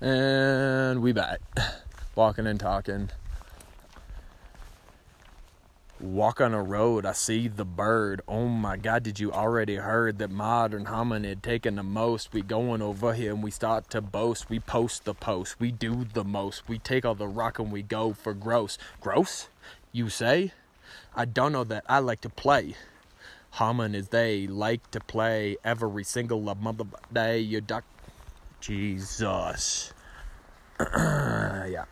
And we back. Walking and talking. Walk on a road, I see the bird. Oh my god, did you already heard that modern hominid taking the most? We going over here and we start to boast. We post the post. We do the most. We take all the rock and we go for gross. Gross? You say? I don't know that I like to play. Hominids, they like to play every single mother day. You duck Jesus. yeah.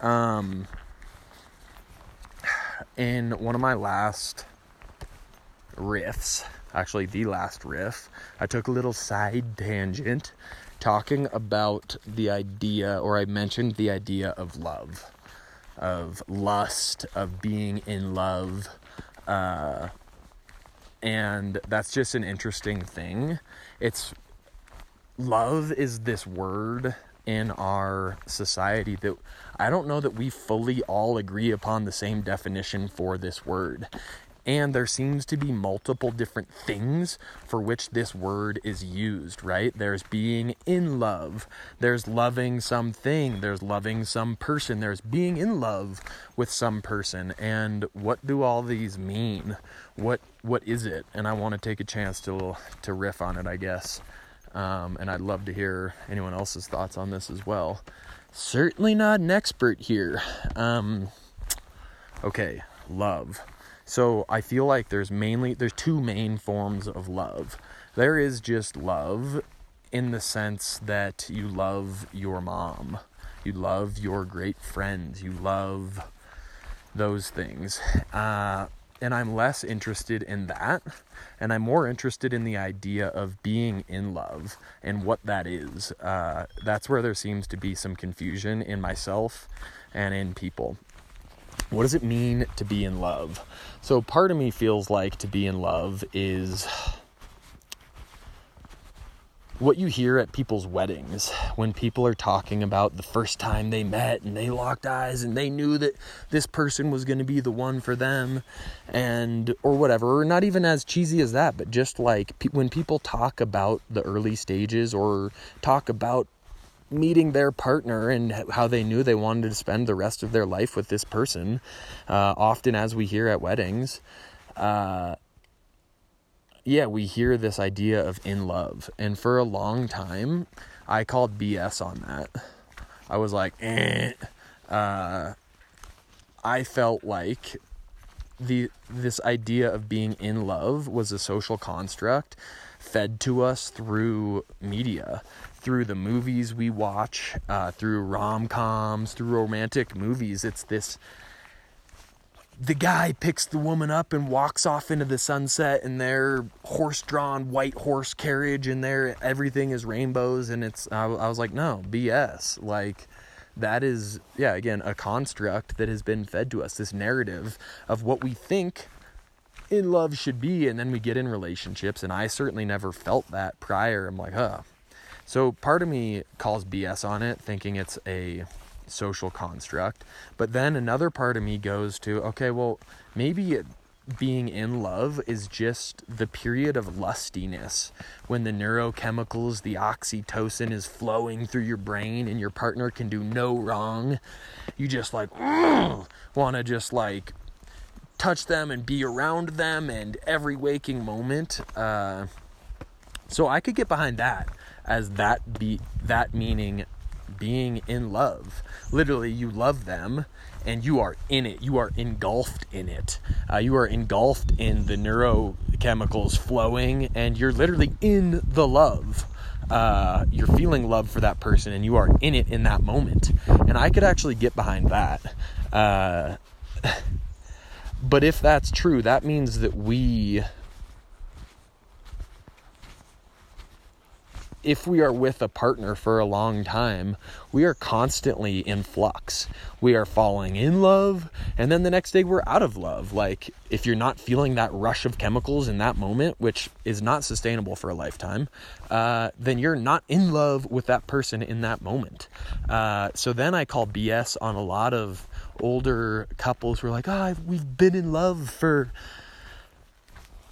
Um in one of my last riffs, actually the last riff, I took a little side tangent talking about the idea or I mentioned the idea of love, of lust, of being in love. Uh and that's just an interesting thing. It's love is this word in our society that I don't know that we fully all agree upon the same definition for this word. And there seems to be multiple different things for which this word is used, right? There's being in love, there's loving something, there's loving some person, there's being in love with some person. And what do all these mean? What what is it? And I want to take a chance to to riff on it, I guess. Um, and I'd love to hear anyone else's thoughts on this as well. Certainly not an expert here. Um, okay, love. So I feel like there's mainly there's two main forms of love. There is just love in the sense that you love your mom, you love your great friends, you love those things. Uh, and I'm less interested in that. And I'm more interested in the idea of being in love and what that is. Uh, that's where there seems to be some confusion in myself and in people. What does it mean to be in love? So, part of me feels like to be in love is what you hear at people's weddings when people are talking about the first time they met and they locked eyes and they knew that this person was going to be the one for them and or whatever or not even as cheesy as that but just like pe- when people talk about the early stages or talk about meeting their partner and how they knew they wanted to spend the rest of their life with this person uh, often as we hear at weddings uh, yeah, we hear this idea of in love. And for a long time, I called BS on that. I was like, eh. Uh, I felt like the this idea of being in love was a social construct fed to us through media, through the movies we watch, uh, through rom coms, through romantic movies. It's this the guy picks the woman up and walks off into the sunset in their horse-drawn white horse carriage and there. Everything is rainbows and it's I, I was like no bs like that is yeah again a construct that has been fed to us this narrative of what we think in love should be and then we get in relationships and i certainly never felt that prior. I'm like huh. So part of me calls bs on it thinking it's a social construct. But then another part of me goes to, okay, well, maybe it, being in love is just the period of lustiness when the neurochemicals, the oxytocin is flowing through your brain and your partner can do no wrong. You just like want to just like touch them and be around them and every waking moment. Uh, so I could get behind that as that be that meaning being in love. Literally, you love them and you are in it. You are engulfed in it. Uh, you are engulfed in the neurochemicals flowing, and you're literally in the love. Uh, you're feeling love for that person, and you are in it in that moment. And I could actually get behind that. Uh, but if that's true, that means that we if we are with a partner for a long time, we are constantly in flux. We are falling in love, and then the next day we're out of love. Like, if you're not feeling that rush of chemicals in that moment, which is not sustainable for a lifetime, uh, then you're not in love with that person in that moment. Uh, so then I call BS on a lot of older couples who are like, oh, we've been in love for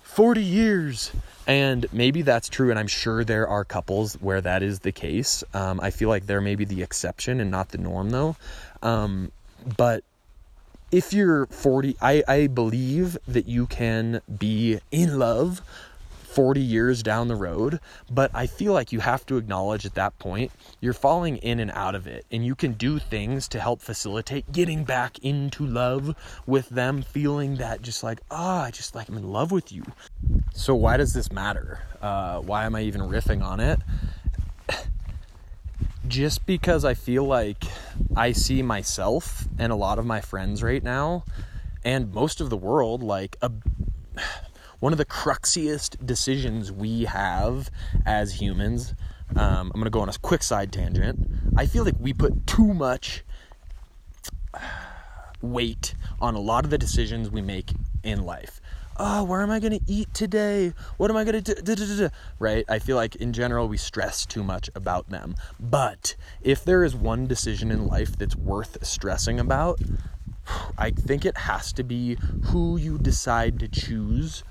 40 years. And maybe that's true, and I'm sure there are couples where that is the case. Um, I feel like there may be the exception and not the norm, though. Um, but if you're 40, I, I believe that you can be in love 40 years down the road, but I feel like you have to acknowledge at that point you're falling in and out of it, and you can do things to help facilitate getting back into love with them, feeling that just like, ah, oh, I just like I'm in love with you. So, why does this matter? Uh, why am I even riffing on it? just because I feel like I see myself and a lot of my friends right now, and most of the world, like a one of the cruxiest decisions we have as humans. Um, I'm going to go on a quick side tangent. I feel like we put too much weight on a lot of the decisions we make in life. Oh, where am I going to eat today? What am I going to do? Right? I feel like in general we stress too much about them. But if there is one decision in life that's worth stressing about, I think it has to be who you decide to choose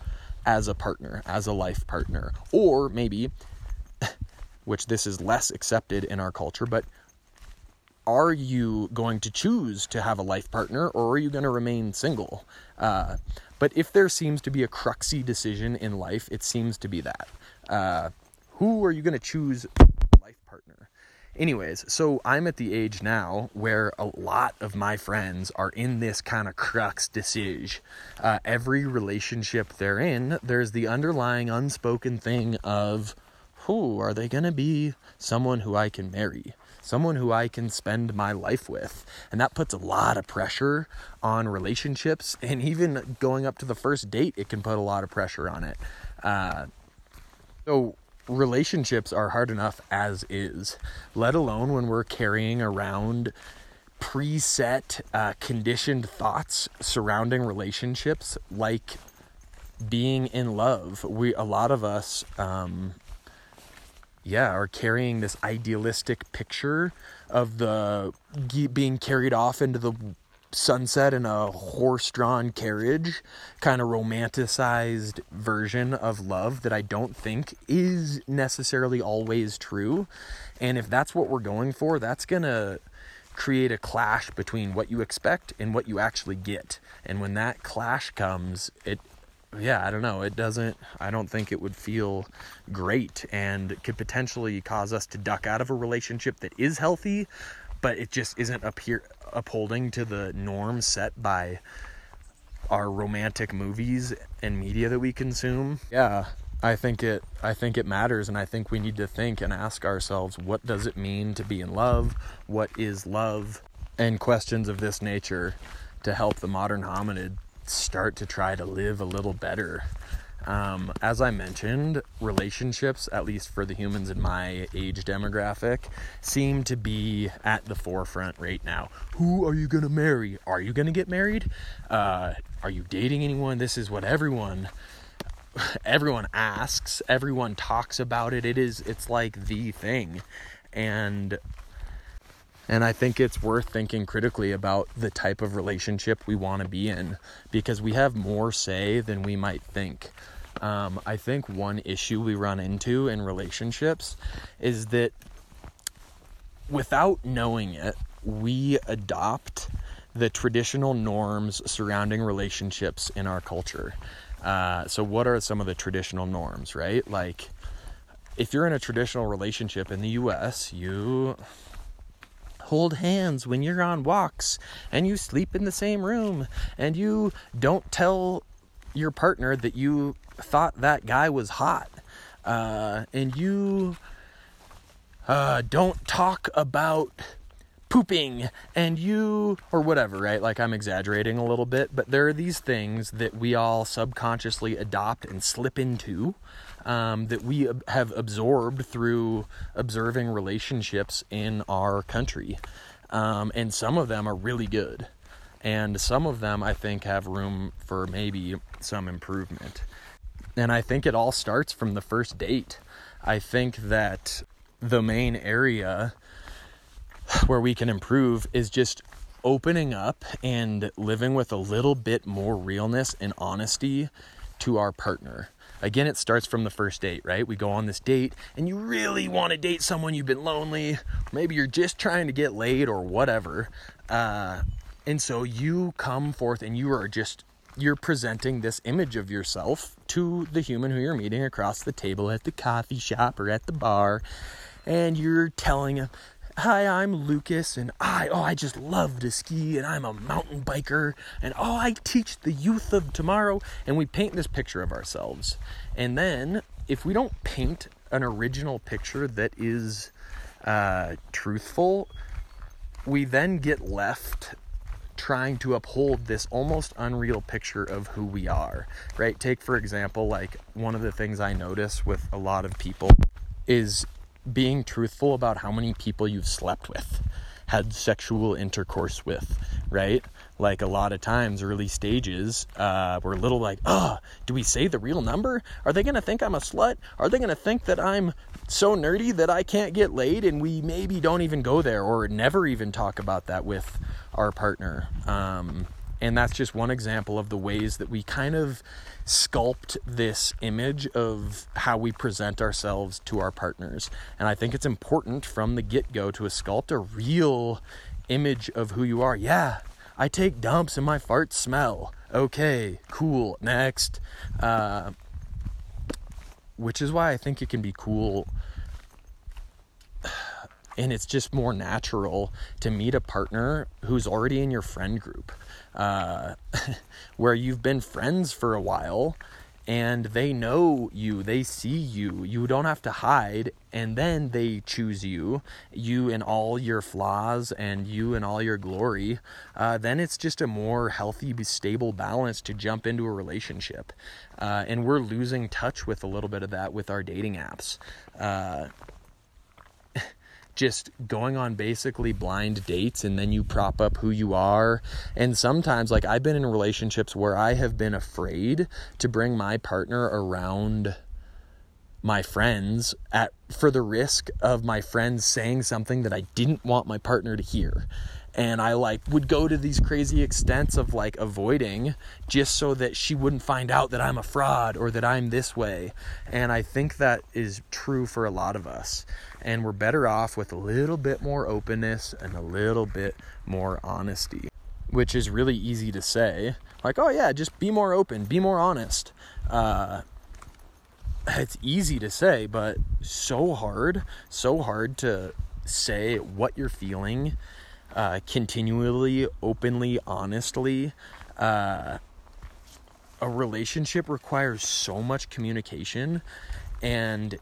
as a partner, as a life partner. Or maybe, which this is less accepted in our culture, but are you going to choose to have a life partner or are you going to remain single? Uh, but if there seems to be a cruxy decision in life, it seems to be that. Uh, who are you going to choose? Anyways, so I'm at the age now where a lot of my friends are in this kind of crux decision. Uh, every relationship they're in, there's the underlying unspoken thing of who are they going to be someone who I can marry? Someone who I can spend my life with. And that puts a lot of pressure on relationships. And even going up to the first date, it can put a lot of pressure on it. Uh, so, relationships are hard enough as is, let alone when we're carrying around preset, uh, conditioned thoughts surrounding relationships, like being in love. We a lot of us, um, yeah, are carrying this idealistic picture of the being carried off into the sunset in a horse drawn carriage kind of romanticized version of love that I don't think is necessarily always true. And if that's what we're going for, that's going to create a clash between what you expect and what you actually get. And when that clash comes, it yeah, I don't know. It doesn't, I don't think it would feel great and could potentially cause us to duck out of a relationship that is healthy, but it just isn't appear, upholding to the norms set by our romantic movies and media that we consume. Yeah, I think it I think it matters and I think we need to think and ask ourselves what does it mean to be in love? What is love? And questions of this nature to help the modern hominid start to try to live a little better um, as I mentioned, relationships, at least for the humans in my age demographic, seem to be at the forefront right now. Who are you going to marry? Are you going to get married? Uh, are you dating anyone? This is what everyone everyone asks everyone talks about it it is it's like the thing and and I think it's worth thinking critically about the type of relationship we want to be in because we have more say than we might think. Um, I think one issue we run into in relationships is that without knowing it, we adopt the traditional norms surrounding relationships in our culture. Uh, so, what are some of the traditional norms, right? Like, if you're in a traditional relationship in the US, you hold hands when you're on walks and you sleep in the same room and you don't tell your partner that you thought that guy was hot. Uh, and you uh, don't talk about pooping and you or whatever right? Like i'm exaggerating a little bit but there are these things that we all subconsciously adopt and slip into um, that we have absorbed through observing relationships in our country. Um, and some of them are really good. And some of them i think have room for maybe some improvement and I think it all starts from the first date. I think that the main area where we can improve is just opening up and living with a little bit more realness and honesty to our partner. again, it starts from the first date, right? We go on this date and you really want to date someone you've been lonely, maybe you're just trying to get laid or whatever. Uh, and so you come forth and you are just you're presenting this image of yourself to the human who you're meeting across the table at the coffee shop or at the bar and you're telling him hi i'm lucas and i oh i just love to ski and i'm a mountain biker and oh i teach the youth of tomorrow and we paint this picture of ourselves. And then if we don't paint an original picture that is uh, truthful we then get left trying to uphold this almost unreal picture of who we are, right? Take, for example, like one of the things I notice with a lot of people is being truthful about how many people you've slept with, had sexual intercourse with, right? Like a lot of times, early stages, uh, we're a little like, oh, do we say the real number? Are they to think I'm a slut? Are they to think that I'm so nerdy that I can't get laid? And we maybe don't even go there or never even talk about that with our partner. Um, and that's just one example of the ways that we kind of sculpt this image of how we present ourselves to our partners. And I think it's important from the get go to sculpt a real image of who you are. Yeah, I take dumps and my farts smell. Okay, cool. Next. Uh, which is why I think it can be cool and it's just more natural to meet a partner who's already in your friend group uh, where you've been friends for a while and they know you, they see you, you don't have to hide, and then they choose you, you and all your flaws and you and all your glory, uh, then it's just a more healthy, stable balance to jump into a relationship. Uh, and we're losing touch with a little bit of that with our dating apps. Uh, just going on basically blind dates and then you prop up who you are. And sometimes, like, I've been in relationships where I have been afraid to bring my partner around my friends at for the risk of my friends saying something that I didn't want my partner to hear and I like would go to these crazy extents of like avoiding just so that she wouldn't find out that I'm a fraud or that I'm this way. And I think that is true for a lot of us. And we're better off with a little bit more openness and a little bit more honesty, which is really easy to say. Like, oh yeah, just be more open, be more honest. Uh, it's easy to say, but so hard, so hard to say what you're feeling uh, continually, openly, honestly. Uh, a relationship requires so much communication, and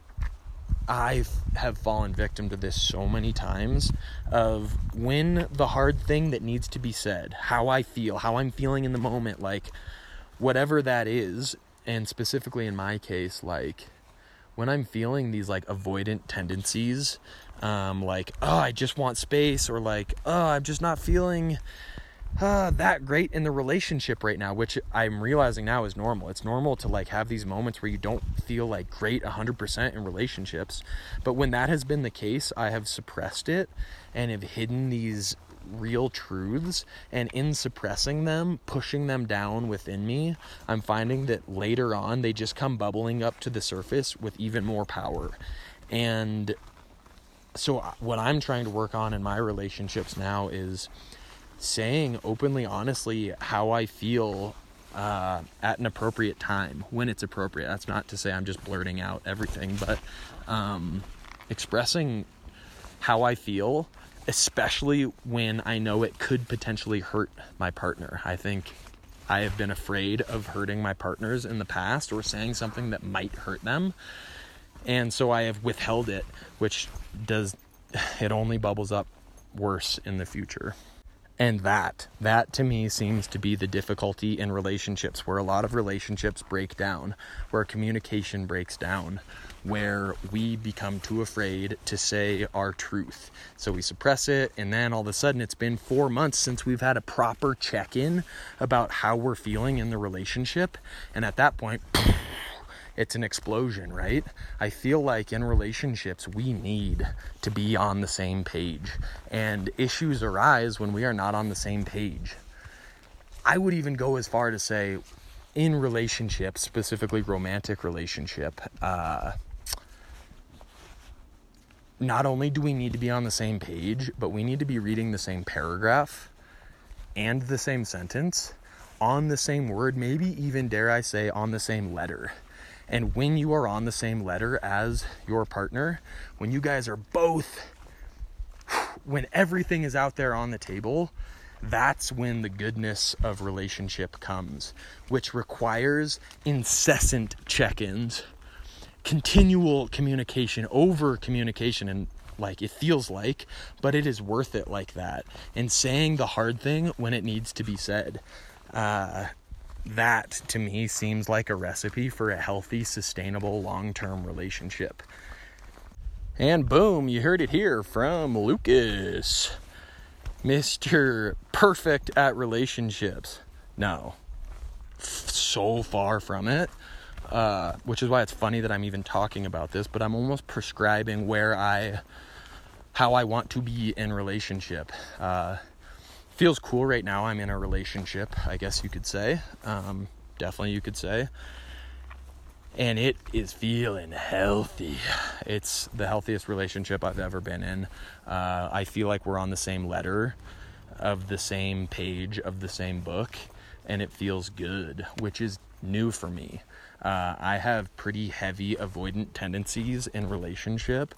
I have fallen victim to this so many times of when the hard thing that needs to be said, how I feel, how I'm feeling in the moment, like whatever that is, and specifically in my case, like when I'm feeling these like avoidant tendencies um, like oh i just want space or like oh i'm just not feeling uh, that great in the relationship right now which i'm realizing now is normal. It's normal to like have these moments where you don't feel like great 100% in relationships but when that has been the case i have suppressed it and have hidden these real truths and in suppressing them pushing them down within me i'm finding that later on they just come bubbling up to the surface with even more power. And so uh, what I'm trying to work on in my relationships now is saying openly, honestly, how I feel uh, at an appropriate time when it's appropriate. That's not to say I'm just blurting out everything, but um, expressing how I feel, especially when I know it could potentially hurt my partner. I think I have been afraid of hurting my partners in the past or saying something that might hurt them. And so I have withheld it, which does it only bubbles up worse in the future. And that, that to me seems to be the difficulty in relationships, where a lot of relationships break down, where communication breaks down, where we become too afraid to say our truth. So we suppress it, and then all of a sudden it's been four months since we've had a proper check in about how we're feeling in the relationship. And at that point, it's an explosion, right? I feel like in relationships, we need to be on the same page, and issues arise when we are not on the same page. I would even go as far to say in relationships, specifically romantic relationship, uh, not only do we need to be on the same page, but we need to be reading the same paragraph and the same sentence on the same word, maybe even, dare I say, on the same letter. And when you are on the same letter as your partner, when you guys are both, when everything is out there on the table, that's when the goodness of relationship comes, which requires incessant check ins, continual communication, over communication, and like it feels like, but it is worth it like that. And saying the hard thing when it needs to be said. Uh, that to me seems like a recipe for a healthy, sustainable, long term relationship. And boom, you heard it here from Lucas. Mr. Perfect at relationships. No. So far from it. Uh, which is why it's funny that I'm even talking about this, but I'm almost prescribing where I, how I want to be in relationship. Uh, feels cool right now. I'm in a relationship, I guess you could say. Um, definitely, you could say. And it is feeling healthy. It's the healthiest relationship I've ever been in. Uh, I feel like we're on the same letter of the same page of the same book, and it feels good, which is new for me. Uh, I have pretty heavy avoidant tendencies in relationship.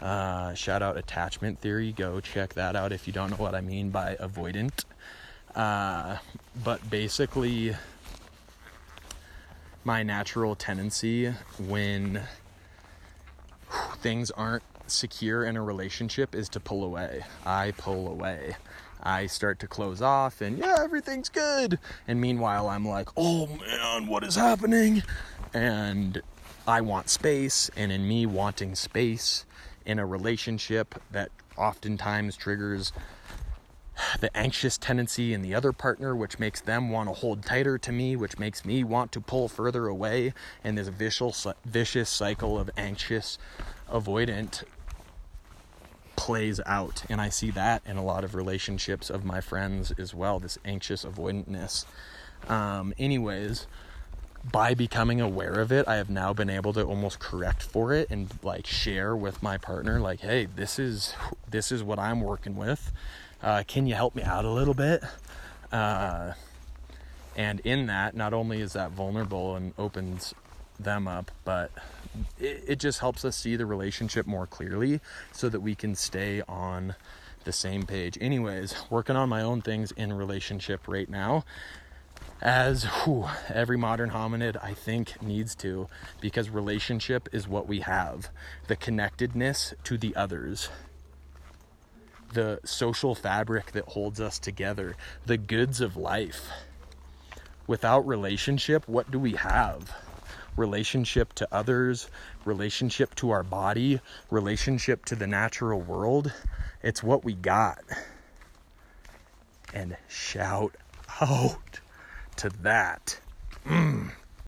Uh, shout out attachment theory. Go check that out if you don't know what I mean by avoidant. Uh, but basically, my natural tendency when things aren't secure in a relationship is to pull away. I pull away. I start to close off and yeah, everything's good. And meanwhile, I'm like, oh man, what is happening? And I want space. And in me wanting space in a relationship that oftentimes triggers the anxious tendency in the other partner, which makes them want to hold tighter to me, which makes me want to pull further away. And this vicious, vicious cycle of anxious avoidant plays out. And I see that in a lot of relationships of my friends as well, this anxious avoidantness. Um, anyways, by becoming aware of it, I have now been able to almost correct for it and like share with my partner, like, hey, this is this is what I'm working with. Uh, can you help me out a little bit? Uh, and in that, not only is that vulnerable and opens them up, but it, it just helps us see the relationship more clearly so that we can stay on the same page. Anyways, working on my own things in relationship right now. As whew, every modern hominid, I think, needs to, because relationship is what we have the connectedness to the others, the social fabric that holds us together, the goods of life. Without relationship, what do we have? relationship to others, relationship to our body, relationship to the natural world. It's what we got. And shout out to that. Mm.